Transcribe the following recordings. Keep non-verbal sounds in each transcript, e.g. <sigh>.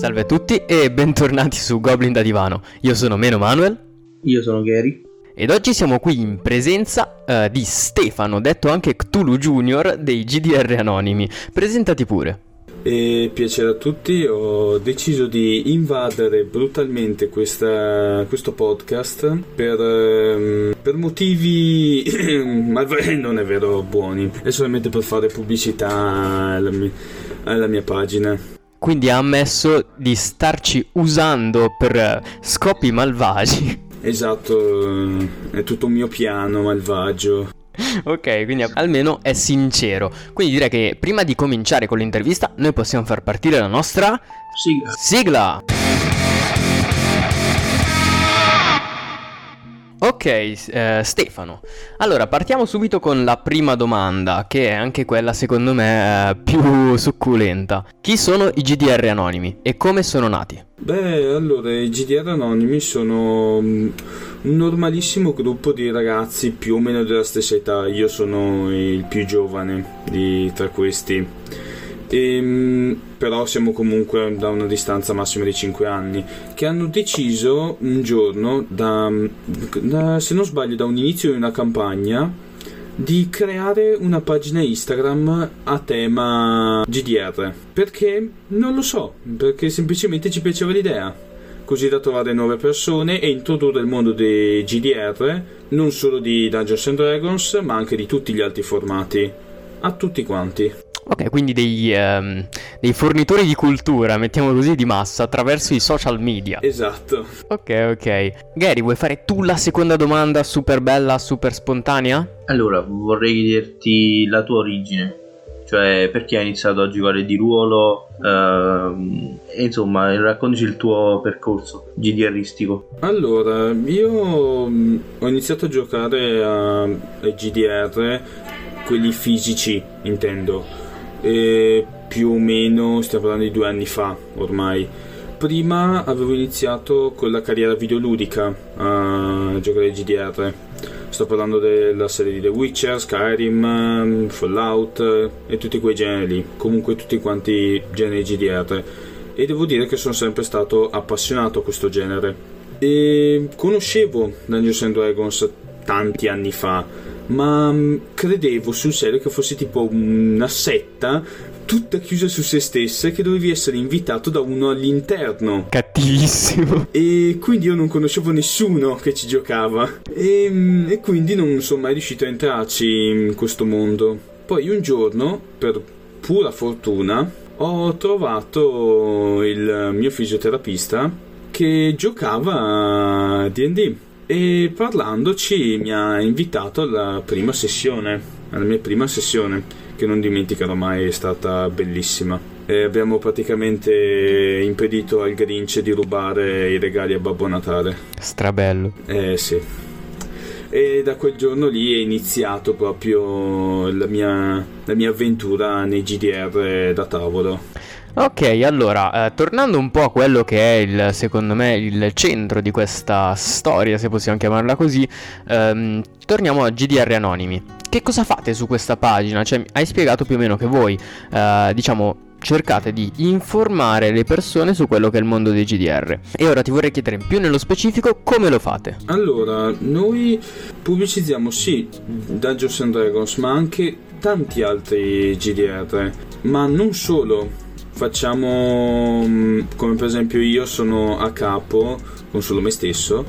Salve a tutti e bentornati su Goblin da Divano. Io sono Meno Manuel. Io sono Gary. Ed oggi siamo qui in presenza uh, di Stefano, detto anche Cthulhu Junior dei GDR Anonimi. Presentati pure. E piacere a tutti, ho deciso di invadere brutalmente questa, questo podcast per, um, per motivi <clears throat> non è vero buoni, è solamente per fare pubblicità alla mia, alla mia pagina. Quindi ha ammesso di starci usando per scopi malvagi. <laughs> Esatto, è tutto un mio piano malvagio. ok, quindi almeno è sincero. Quindi direi che prima di cominciare con l'intervista noi possiamo far partire la nostra sigla. Sigla! Ok, eh, Stefano. Allora, partiamo subito con la prima domanda, che è anche quella secondo me eh, più succulenta. Chi sono i GDR anonimi e come sono nati? Beh, allora, i GDR anonimi sono mm, un normalissimo gruppo di ragazzi più o meno della stessa età. Io sono il più giovane di, tra questi. E, ehm, però siamo comunque da una distanza massima di 5 anni, che hanno deciso un giorno, da, da, se non sbaglio da un inizio di una campagna, di creare una pagina Instagram a tema GDR. Perché? Non lo so, perché semplicemente ci piaceva l'idea. Così da trovare nuove persone e introdurre il mondo dei GDR, non solo di Dungeons and Dragons, ma anche di tutti gli altri formati. A tutti quanti. Ok, quindi dei, um, dei, fornitori di cultura, mettiamo così, di massa attraverso i social media. Esatto. Ok, ok. Gary, vuoi fare tu la seconda domanda super bella, super spontanea? Allora, vorrei chiederti la tua origine. Cioè, perché hai iniziato a giocare di ruolo? Uh, insomma, raccontaci il tuo percorso GDRistico. Allora, io ho iniziato a giocare a, a GDR, quelli fisici, intendo e più o meno stiamo parlando di due anni fa ormai. Prima avevo iniziato con la carriera videoludica a giocare GDR. Sto parlando della serie di The Witcher, Skyrim, Fallout e tutti quei generi lì. Comunque tutti quanti generi GDR. E devo dire che sono sempre stato appassionato a questo genere. E conoscevo Dungeons and Dragons tanti anni fa ma mm, credevo sul serio che fosse tipo una setta tutta chiusa su se stessa e che dovevi essere invitato da uno all'interno. Cattivissimo. E quindi io non conoscevo nessuno che ci giocava. E, mm, e quindi non sono mai riuscito a entrarci in questo mondo. Poi un giorno, per pura fortuna, ho trovato il mio fisioterapista che giocava a DD e parlandoci mi ha invitato alla prima sessione, alla mia prima sessione, che non dimenticherò mai, è stata bellissima. E abbiamo praticamente impedito al Grinch di rubare i regali a Babbo Natale. Strabello. Eh sì. E da quel giorno lì è iniziato proprio la mia, la mia avventura nei GDR da tavolo. Ok, allora, eh, tornando un po' a quello che è il, secondo me, il centro di questa storia, se possiamo chiamarla così, ehm, torniamo a GDR Anonimi. Che cosa fate su questa pagina? Cioè, hai spiegato più o meno che voi, eh, diciamo, cercate di informare le persone su quello che è il mondo dei GDR. E ora ti vorrei chiedere più nello specifico come lo fate. Allora, noi pubblicizziamo sì Dungeons and Dragons, ma anche tanti altri GDR, ma non solo facciamo mm, come per esempio io sono a capo con solo me stesso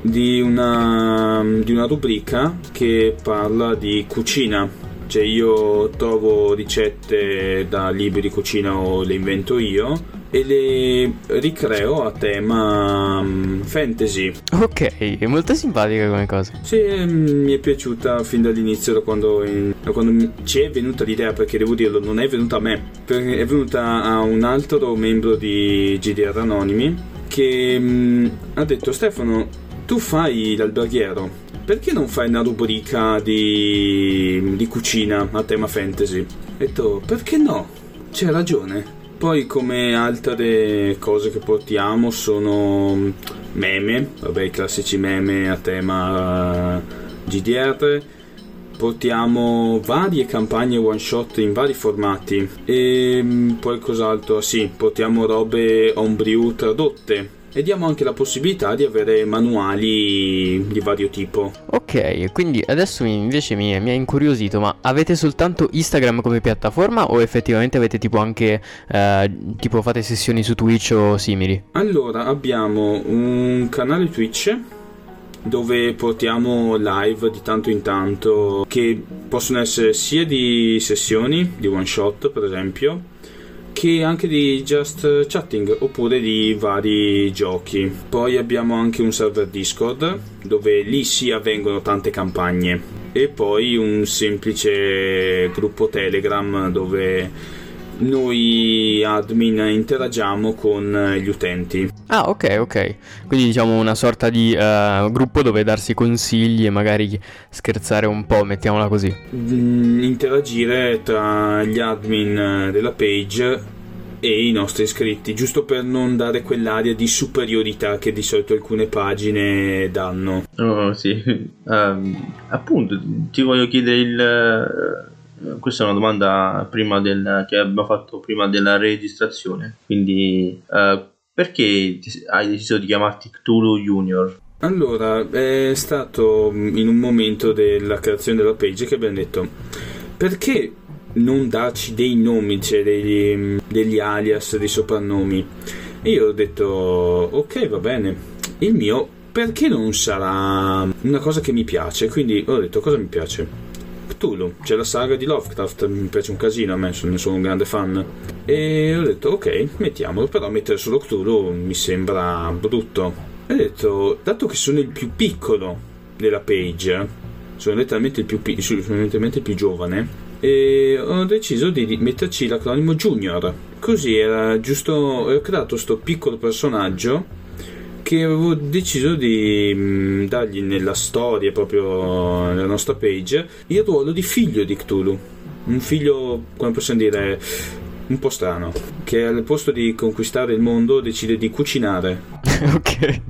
di una, di una rubrica che parla di cucina. Cioè io trovo ricette da libri di cucina o le invento io e le ricreo a tema um, fantasy. Ok, è molto simpatica come cosa. Sì, mm, mi è piaciuta fin dall'inizio, da quando, in, da quando ci è venuta l'idea, perché devo dirlo, non è venuta a me, è venuta a un altro membro di GDR Anonimi che mh, mm, ha detto Stefano, tu fai l'alberghiero, perché non fai una rubrica di, di cucina a tema fantasy? Ho detto, perché no? C'è ragione poi come altre cose che portiamo sono meme, vabbè i classici meme a tema GDR, portiamo varie campagne one shot in vari formati. E mm, poi cos'altro? Sì, portiamo robe homebrew tradotte e diamo anche la possibilità di avere manuali di vario tipo. Ok, quindi adesso invece mi, ha incuriosito, ma avete soltanto Instagram come piattaforma o effettivamente avete tipo anche, eh, tipo fate sessioni su Twitch o simili? Allora, abbiamo un canale Twitch dove portiamo live di tanto in tanto che possono essere sia di sessioni, di one shot per esempio, che anche di just chatting oppure di vari giochi. Poi abbiamo anche un server Discord dove lì si avvengono tante campagne e poi un semplice gruppo Telegram dove noi admin interagiamo con gli utenti. Ah, ok, ok. Quindi diciamo una sorta di uh, gruppo dove darsi consigli e magari scherzare un po', mettiamola così. Mm, interagire tra gli admin della page e i nostri iscritti, giusto per non dare quell'aria di superiorità che di solito alcune pagine danno. Oh, sì. Um, <laughs> appunto, ti voglio chiedere il questa è una domanda prima del, che abbiamo fatto prima della registrazione. Quindi, uh, perché hai deciso di chiamarti Cthulhu Junior? Allora, è stato in un momento della creazione della page che abbiamo detto perché non darci dei nomi, cioè degli, degli alias, dei soprannomi. E io ho detto ok, va bene. Il mio perché non sarà una cosa che mi piace? Quindi ho detto cosa mi piace? Cthulhu, c'è la saga di Lovecraft, mi piace un casino a me, ne sono un grande fan. E ho detto ok, mettiamolo, però mettere solo Cthulhu mi sembra brutto. E ho detto, dato che sono il più piccolo della page, sono letteralmente il più, sono letteralmente il più giovane, e ho deciso di metterci l'acronimo Junior. Così era giusto, ho creato questo piccolo personaggio che avevo deciso di mh, mm, dargli nella storia, proprio nella nostra page, il ruolo di figlio di Cthulhu. Un figlio, come possiamo dire, un po' strano, che al posto di conquistare il mondo decide di cucinare. <laughs> ok.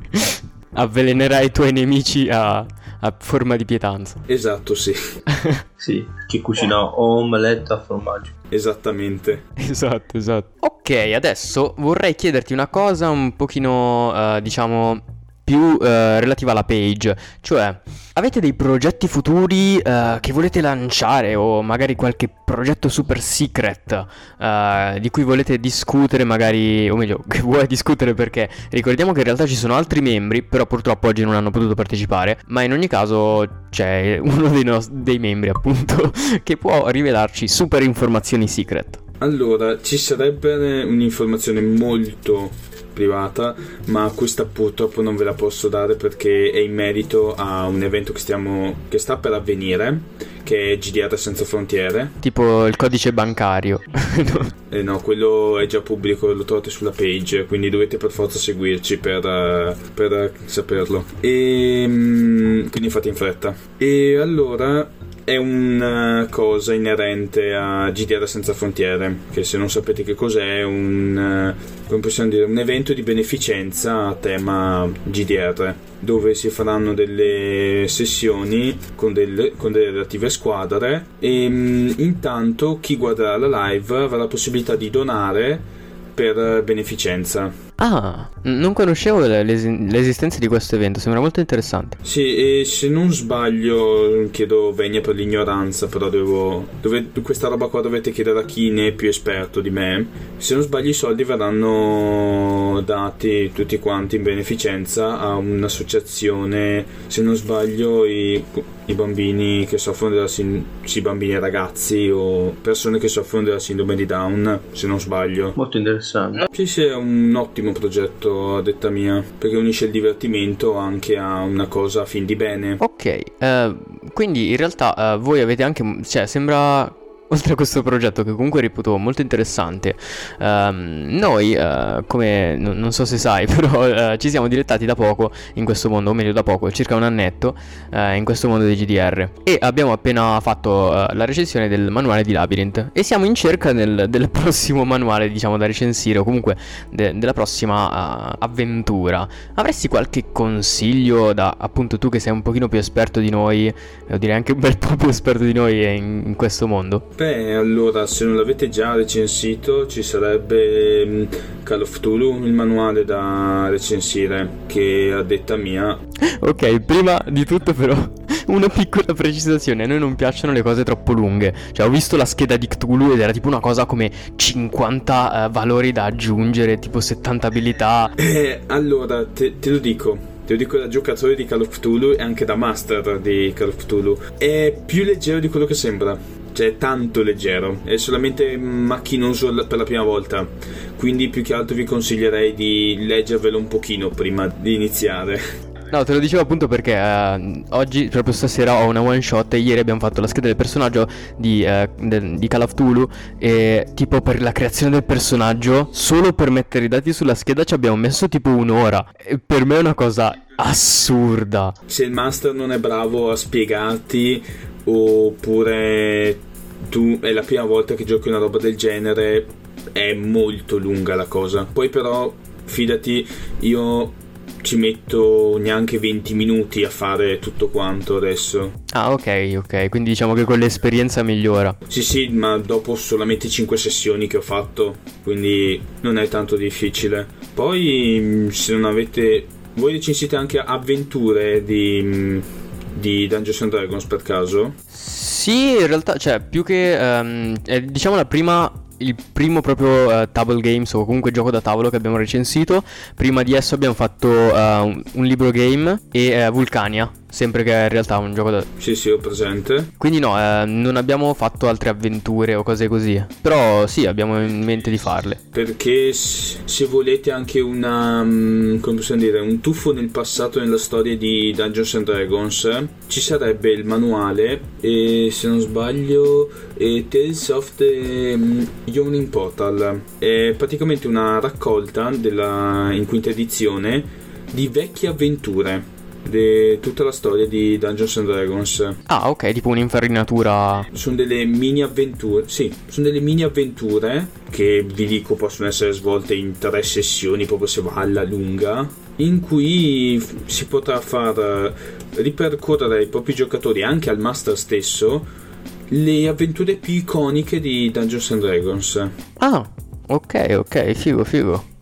Avvelenerai i tuoi nemici a, a forma di pietanza. Esatto, sì. <laughs> sì, che cucina omelette a formaggio. Esattamente. Esatto, esatto. Ok, adesso vorrei chiederti una cosa un pochino, uh, diciamo, più uh, relativa alla page, cioè avete dei progetti futuri uh, che volete lanciare o magari qualche progetto super secret uh, di cui volete discutere magari, o meglio, <laughs> che vuoi discutere perché ricordiamo che in realtà ci sono altri membri, però purtroppo oggi non hanno potuto partecipare, ma in ogni caso c'è uno dei, nos- dei membri appunto <laughs> che può rivelarci super informazioni secret. Allora, ci sarebbe un'informazione molto privata, ma questa purtroppo non ve la posso dare perché è in merito a un evento che, stiamo, che sta per avvenire, che è GDR Senza Frontiere. Tipo il codice bancario. <laughs> eh no, quello è già pubblico, lo trovate sulla page, quindi dovete per forza seguirci per, per saperlo. E ehm, quindi fate in fretta. E allora è una cosa inerente a GDR Senza Frontiere, che se non sapete che cos'è è un, possiamo dire, un evento di beneficenza a tema GDR, dove si faranno delle sessioni con, del, con delle relative squadre e mm, intanto chi guarderà la live avrà la possibilità di donare per beneficenza. Ah, non conoscevo l'es- l'esistenza di questo evento, sembra molto interessante. Sì, e se non sbaglio, chiedo vegna per l'ignoranza, però devo. Dove, questa roba qua dovete chiedere a chi ne è più esperto di me. Se non sbaglio, i soldi verranno dati tutti quanti in beneficenza a un'associazione. Se non sbaglio, i, i bambini che soffrono della sindrome. Sì, bambini e ragazzi o persone che soffrono della sindrome di Down, se non sbaglio. Molto interessante. Sì, sì, è un ottimo ottimo progetto a detta mia, perché unisce il divertimento anche a una cosa a fin di bene. Ok, uh, quindi in realtà uh, voi avete anche, cioè sembra oltre a questo progetto che comunque reputo molto interessante, um, noi, uh, come n- non so se sai, <laughs> però uh, ci siamo direttati da poco in questo mondo, o meglio da poco, circa un annetto, uh, in questo mondo dei GDR. E abbiamo appena fatto la recensione del manuale di Labyrinth. E siamo in cerca del, del <laughs> prossimo manuale, diciamo, da recensire, o comunque de- della prossima avventura. Avresti qualche consiglio da, appunto, tu che sei un pochino più esperto di noi, devo dire anche un bel po' più <laughs> esperto di noi in, in questo mondo? Beh, allora, se non l'avete già recensito, ci sarebbe mm, Call of Tulu, il manuale da recensire, che a detta mia... Ok, prima di tutto però <laughs> una piccola precisazione, a noi non piacciono le cose troppo lunghe. Cioè, ho visto la scheda di Cthulhu ed era tipo una cosa come 50 uh, eh, valori da aggiungere, tipo 70 abilità. Eh, allora, te, te lo dico. Te lo dico da giocatore di Call of Cthulhu e anche da master di Call of Cthulhu. È più leggero di quello che sembra cioè è tanto leggero, è solamente macchinoso per la prima volta, quindi più che altro vi consiglierei di leggervelo un pochino prima di iniziare. <laughs> No, te lo dicevo appunto perché uh, oggi, proprio stasera, ho una one shot e ieri abbiamo fatto la scheda del personaggio di, uh, de, di Call of Tulu e tipo per la creazione del personaggio, solo per mettere i dati sulla scheda ci abbiamo messo tipo un'ora. E per me è una cosa assurda. Se il master non è bravo a spiegarti oppure tu è la prima volta che giochi una roba del genere, è molto lunga la cosa. Poi però, fidati, io ci metto neanche 20 minuti a fare tutto quanto adesso. Ah, ok, ok. Quindi diciamo che con l'esperienza migliora. Sì, sì, ma dopo solamente 5 sessioni che ho fatto, quindi non è tanto difficile. Poi, se non avete. Voi recensite anche avventure di, di Dungeons and Dragons per caso? Sì, in realtà, cioè, più che um, è, diciamo la prima il primo proprio uh, table games o comunque gioco da tavolo che abbiamo recensito. Prima di esso abbiamo fatto uh, un, libro game e uh, Vulcania Sempre che in realtà è un gioco da... Sì, sì, ho presente. Quindi no, eh, non abbiamo fatto altre avventure o cose così. Però sì, abbiamo in mente di farle. Perché se volete anche una... Mm, come possiamo dire? Un tuffo nel passato nella storia di Dungeons and Dragons, ci sarebbe il manuale e se non sbaglio Tales of the um, Yawning Portal. È praticamente una raccolta della, in quinta edizione di vecchie avventure di tutta la storia di Dungeons and Dragons. Ah, ok, tipo un'infarinatura. Sono delle mini avventure, sì, sono delle mini avventure che vi dico possono essere svolte in tre sessioni, proprio se va alla lunga, in cui si potrà far ripercorrere ai propri giocatori, anche al master stesso, le avventure più iconiche di Dungeons and Dragons. Ah, ok, ok, figo, figo.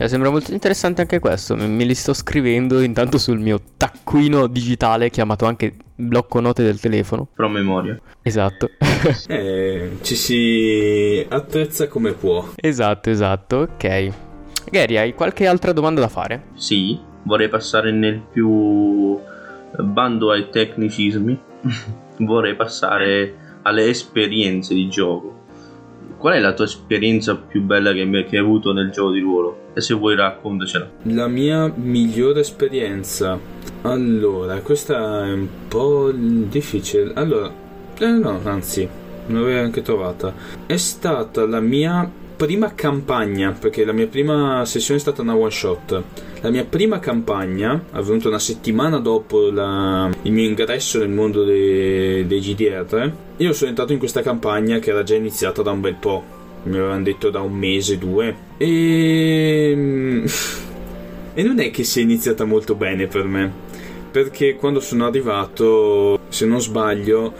Eh, sembra molto interessante anche questo, me li sto scrivendo intanto sul mio taccuino digitale chiamato anche blocco note del telefono. Pro memoria. Esatto. <laughs> eh, ci si attrezza come può. Esatto, esatto, ok. Gary, hai qualche altra domanda da fare? Sì, vorrei passare nel più bando ai tecnicismi. <laughs> vorrei passare alle esperienze di gioco. Qual è la tua esperienza più bella che hai avuto nel gioco di ruolo? E se vuoi raccontacela. La mia migliore esperienza. Allora, questa è un po' difficile. Allora, eh no, anzi, non l'avevo anche trovata. È stata la mia prima campagna, perché la mia prima sessione è stata una one shot. La mia prima campagna, avvenuta una settimana dopo la, il mio ingresso nel mondo dei, dei GDR, io sono entrato in questa campagna che era già iniziata da un bel po', mi avevano detto da un mese, due, e... <laughs> e non è che sia iniziata molto bene per me, perché quando sono arrivato, se non sbaglio,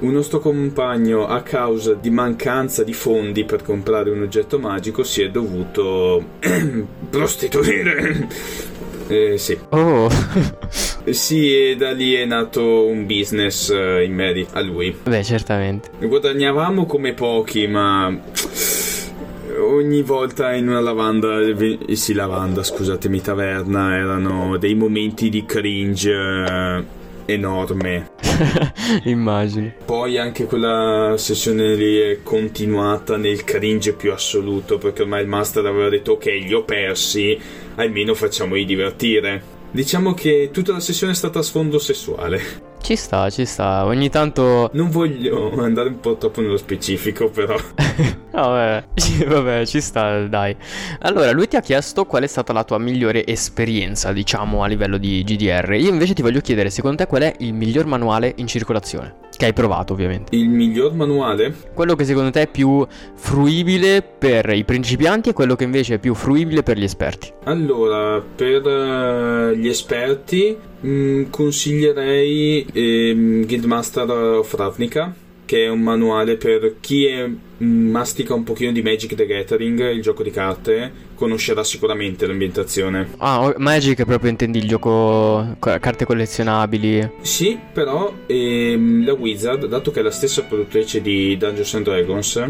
un nostro compagno, a causa di mancanza di fondi per comprare un oggetto magico, si è dovuto <clears throat> prostituire. <clears throat> Eh, sì. Oh. <laughs> sì, e da lì è nato un business uh, in merito a lui. Beh, certamente. Guadagnavamo come pochi, ma ogni volta in una lavanda, sì, lavanda, scusatemi, taverna, erano dei momenti di cringe uh, enorme. <laughs> Immagino. Poi anche quella sessione lì è continuata nel cringe più assoluto perché ormai il master aveva detto ok, li ho persi, almeno facciamoli divertire. Diciamo che tutta la sessione è stata a sfondo sessuale. Ci sta, ci sta. Ogni tanto. Non voglio andare un po' troppo nello specifico, però. <laughs> no, vabbè. vabbè, ci sta, dai. Allora, lui ti ha chiesto qual è stata la tua migliore esperienza, diciamo, a livello di GDR. Io invece ti voglio chiedere, secondo te, qual è il miglior manuale in circolazione? Che hai provato, ovviamente. Il miglior manuale? Quello che secondo te è più fruibile per i principianti e quello che invece è più fruibile per gli esperti. Allora, per uh, gli esperti mh, mm, consiglierei ehm, Guildmaster of Ravnica che è un manuale per chi è, mm, mastica un pochino di Magic the Gathering, il gioco di carte, conoscerà sicuramente l'ambientazione. Ah, Magic proprio intendi il gioco carte collezionabili? Sì, però ehm, la Wizard, dato che è la stessa produttrice di Dungeons and Dragons,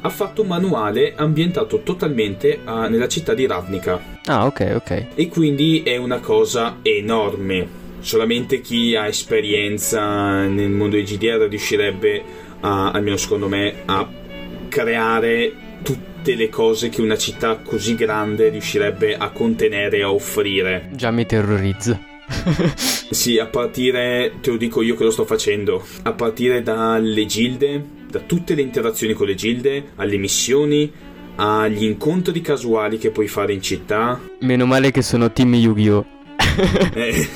ha fatto un manuale ambientato totalmente a, nella città di Ravnica. Ah, ok, ok. E quindi è una cosa enorme solamente chi ha esperienza nel mondo di GDR riuscirebbe a, almeno secondo me, a creare tutte le cose che una città così grande riuscirebbe a contenere e a offrire. Già mi terrorizza. <laughs> sì, a partire, te lo dico io che lo sto facendo, a partire dalle gilde, da tutte le interazioni con le gilde, alle missioni, agli incontri casuali che puoi fare in città. Meno male che sono team Yu-Gi-Oh! eh,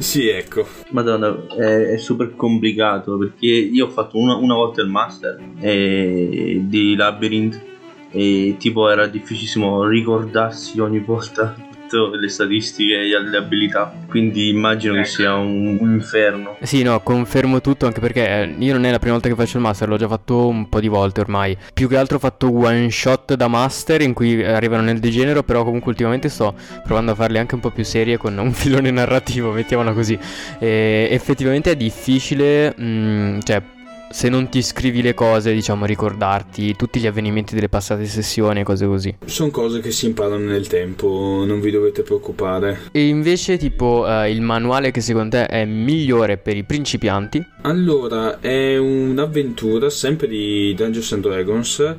sì, ecco. Madonna, è, è, super complicato perché io ho fatto una, una volta il master eh, di Labyrinth e tipo era difficilissimo ricordarsi ogni volta tutte le statistiche e le abilità. Quindi immagino che sia un, un, inferno. Sì no confermo tutto anche perché eh, io non è la prima volta che faccio il master l'ho già fatto un po' di volte ormai. Più che altro ho fatto one shot da master in cui arrivano nel degenero però comunque ultimamente sto provando a farle anche un po' più serie con un <laughs> filone narrativo mettiamola così. E effettivamente è difficile mh, mm, cioè se non ti scrivi le cose, diciamo, ricordarti tutti gli avvenimenti delle passate sessioni e cose così. Sono cose che si imparano nel tempo, non vi dovete preoccupare. E invece, tipo, eh, il manuale che secondo te è migliore per i principianti? Allora, è un'avventura sempre di Dungeons and Dragons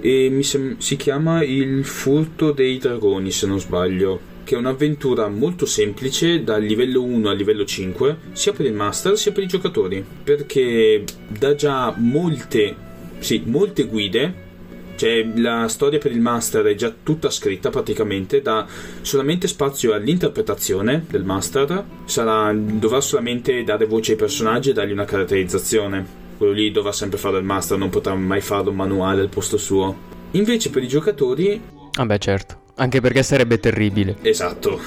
e sem- si chiama Il furto dei dragoni, se non sbaglio che è un'avventura molto semplice dal livello 1 al livello 5, sia per il master sia per i giocatori, perché dà già molte, sì, molte guide. Cioè la storia per il master è già tutta scritta praticamente dà solamente spazio all'interpretazione del master sarà, dovrà solamente dare voce ai personaggi e dargli una caratterizzazione. Quello lì dovrà sempre fare il master non potrà mai fare un manuale al posto suo. Invece per i giocatori vabbè certo anche perché sarebbe terribile. Esatto.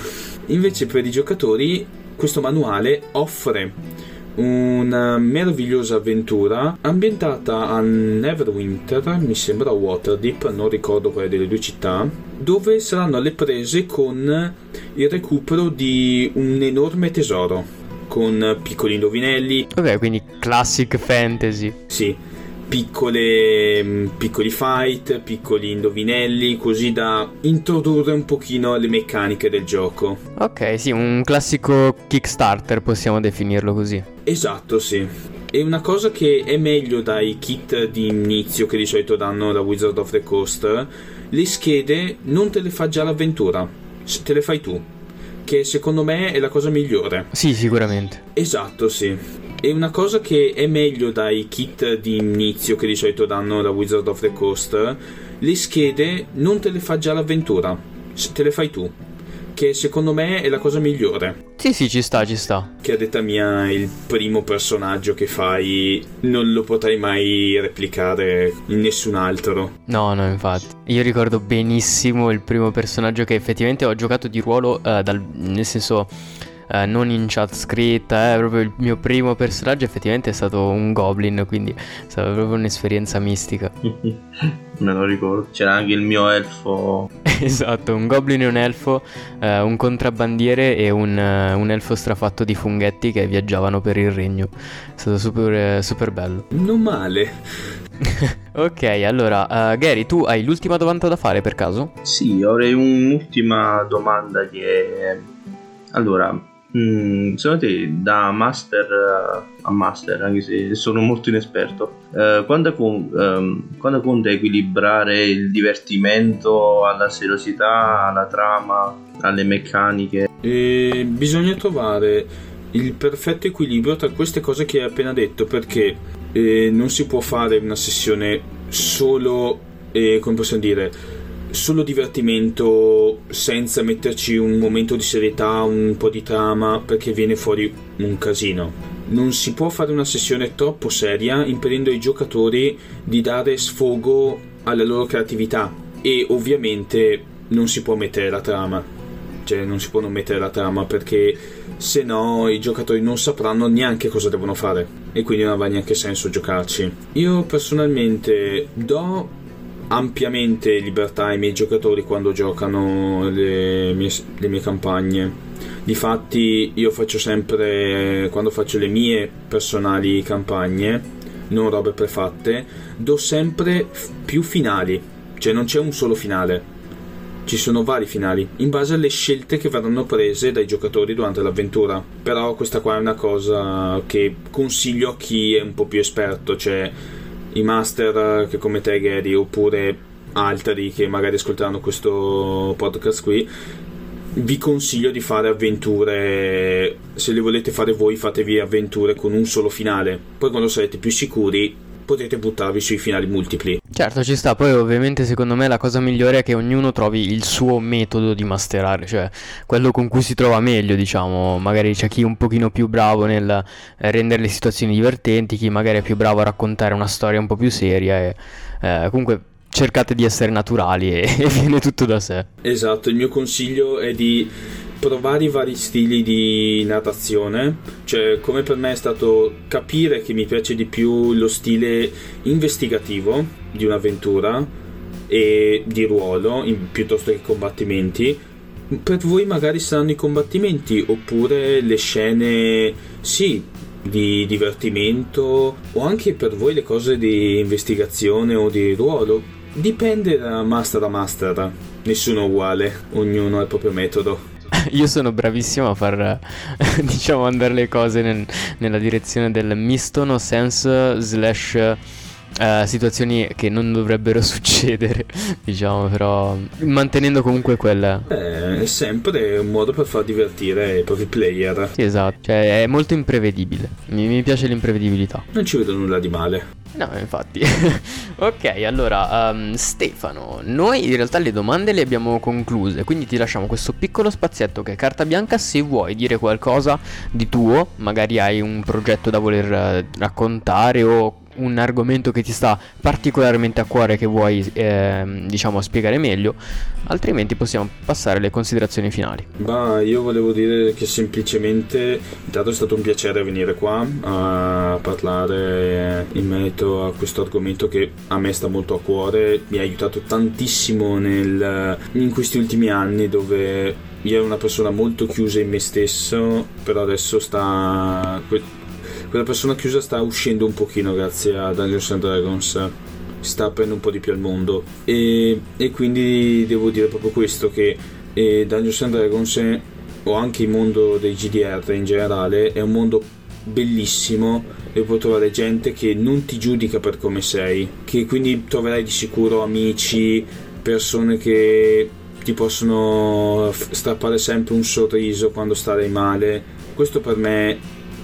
Invece per i giocatori questo manuale offre una meravigliosa avventura ambientata a Neverwinter, mi sembra Waterdeep, non ricordo quale delle due città, dove saranno alle prese con il recupero di un enorme tesoro, con piccoli indovinelli. Ok, quindi classic fantasy. Sì piccole, mm, piccoli fight, piccoli indovinelli, così da introdurre un pochino le meccaniche del gioco. Ok, sì, un classico Kickstarter possiamo definirlo così. Esatto, sì. E una cosa che è meglio dai kit di inizio che di solito danno da Wizard of the Coast, le schede non te le fa già l'avventura, te le fai tu, che secondo me è la cosa migliore. Sì, sicuramente. Esatto, sì. E una cosa che è meglio dai kit di inizio che di solito danno da Wizard of the Coast, le schede non te le fa già l'avventura, te le fai tu. Che secondo me è la cosa migliore. Sì, sì, ci sta, ci sta. Che a detta mia il primo personaggio che fai non lo potrai mai replicare in nessun altro. No, no, infatti. Io ricordo benissimo il primo personaggio che effettivamente ho giocato di ruolo, uh, dal, nel senso eh, non in chat scritta, eh, proprio il mio primo personaggio effettivamente è stato un goblin, quindi è stata proprio un'esperienza mistica. <laughs> Me lo ricordo, c'era anche il mio elfo. <laughs> esatto, un goblin e un elfo, eh, un contrabbandiere e un, uh, un, elfo strafatto di funghetti che viaggiavano per il regno. È stato super, super bello. <laughs> Non male. ok, allora, uh, Gary, tu hai l'ultima domanda da fare per caso? Sì, avrei un'ultima domanda che... Allora, Mm, secondo da master a master, anche se sono molto inesperto, eh, quando, ehm, quando conta equilibrare il divertimento alla seriosità, alla trama, alle meccaniche? E bisogna trovare il perfetto equilibrio tra queste cose che hai appena detto perché eh, non si può fare una sessione solo, eh, come possiamo dire, solo divertimento senza metterci un momento di serietà, un po' di trama perché viene fuori un casino. Non si può fare una sessione troppo seria impedendo ai giocatori di dare sfogo alla loro creatività e ovviamente non si può mettere la trama. Cioè non si può non mettere la trama perché se no i giocatori non sapranno neanche cosa devono fare e quindi non avrà neanche senso giocarci. Io personalmente do ampiamente libertà ai miei giocatori quando giocano le mie, le mie campagne. Difatti io faccio sempre, quando faccio le mie personali campagne, non robe prefatte, do sempre più finali, cioè non c'è un solo finale. Ci sono vari finali, in base alle scelte che verranno prese dai giocatori durante l'avventura. Però questa qua è una cosa che consiglio a chi è un po' più esperto, cioè i master che come te Gary oppure altri che magari ascolteranno questo podcast qui vi consiglio di fare avventure. Se le volete fare voi fatevi avventure con un solo finale. Poi quando sarete più sicuri potete buttarvi sui finali multipli. Certo ci sta. Poi ovviamente secondo me la cosa migliore è che ognuno trovi il suo metodo di masterare cioè quello con cui si trova meglio diciamo. Magari c'è chi è un pochino più bravo nel eh, rendere le situazioni divertenti chi magari è più bravo a raccontare una storia un po' più seria e eh, comunque cercate di essere naturali e, <laughs> e viene tutto da sé. Esatto, il mio consiglio è di provare i vari stili di narrazione, cioè come per me è stato capire che mi piace di più lo stile investigativo di un'avventura e di ruolo in, piuttosto che combattimenti. Per voi magari saranno i combattimenti oppure le scene, sì, di divertimento o anche per voi le cose di investigazione o di ruolo Dipende da master a master, nessuno uguale, ognuno ha il proprio metodo. <laughs> Io sono bravissimo a far, <laughs> diciamo, andare le cose nel, nella direzione del misto no sense slash uh, situazioni che non dovrebbero <laughs> succedere, diciamo, però mantenendo comunque quella. Eh, è sempre un modo per far divertire i propri player. Sì, esatto, cioè è molto imprevedibile. Mi, mi piace l'imprevedibilità. Non ci vedo nulla di male. No, infatti. <laughs> ok, allora, um, Stefano, noi in realtà le domande le abbiamo concluse, quindi ti lasciamo questo piccolo spazietto che è carta bianca se vuoi dire qualcosa di tuo, magari hai un progetto da voler uh, raccontare o un argomento che ti sta particolarmente a cuore che vuoi eh, diciamo spiegare meglio altrimenti possiamo passare alle considerazioni finali ma io volevo dire che semplicemente intanto è stato un piacere venire qua a parlare in merito a questo argomento che a me sta molto a cuore mi ha aiutato tantissimo nel, in questi ultimi anni dove io ero una persona molto chiusa in me stesso però adesso sta quella persona chiusa sta uscendo un pochino grazie a Dungeons and Dragons sta aprendo un po' di più al mondo. E, e quindi devo dire proprio questo che eh, Dungeons and Dragons o anche il mondo dei GDR in generale è un mondo bellissimo e puoi trovare gente che non ti giudica per come sei che quindi troverai di sicuro amici persone che ti possono strappare sempre un sorriso quando starai male. Questo per me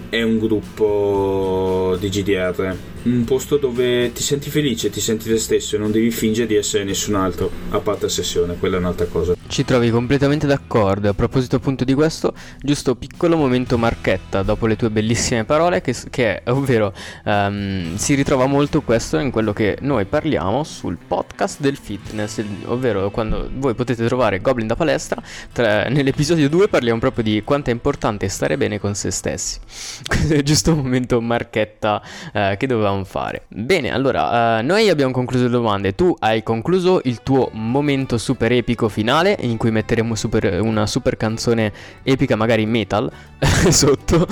è un gruppo di GDR, un posto dove ti senti felice, ti senti te stesso e non devi fingere di essere nessun altro, a parte sessione, quella è un'altra cosa. Ci trovi completamente d'accordo. A proposito appunto di questo, giusto piccolo momento marchetta dopo le tue bellissime parole, che, che è, ovvero um, si ritrova molto questo in quello che noi parliamo sul podcast del fitness, ovvero quando voi potete trovare Goblin da palestra, tra, nell'episodio 2 parliamo proprio di quanto è importante stare bene con se stessi. <laughs> Questo è giusto un momento marchetta uh, che dovevamo fare. Bene, allora, uh, noi abbiamo concluso le domande, tu hai concluso il tuo momento super epico finale in cui metteremo super, una super canzone epica, magari metal, <laughs> sotto.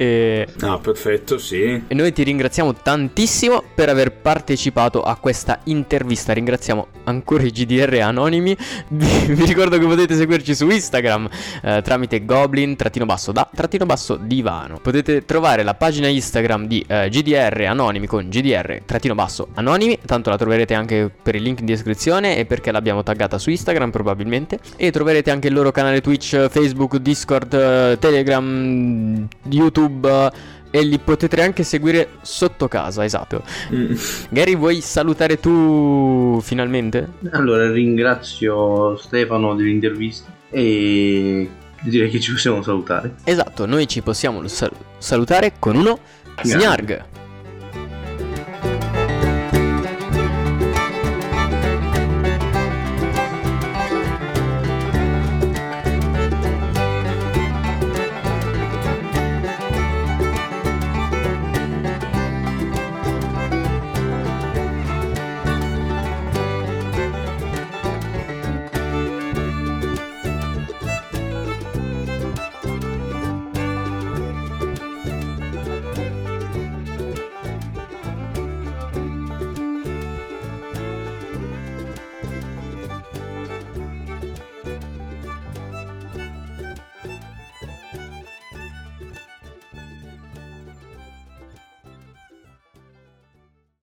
E... Ah, perfetto, sì. E noi ti ringraziamo tantissimo per aver partecipato a questa intervista. Ringraziamo ancora i GDR anonimi. <laughs> Vi ricordo che potete seguirci su Instagram eh, tramite goblin trattino basso da trattino basso divano. Potete trovare la pagina Instagram di eh, GDR anonimi con GDR trattino basso anonimi. Tanto la troverete anche per il link in descrizione e perché l'abbiamo taggata su Instagram probabilmente. E troverete anche il loro canale Twitch, Facebook, Discord, eh, Telegram, YouTube e li potete anche seguire sotto casa, esatto. Mm. Gary, vuoi salutare tu finalmente? Allora, ringrazio Stefano dell'intervista e direi che ci possiamo salutare. Esatto, noi ci possiamo sal- salutare con uno Snarg.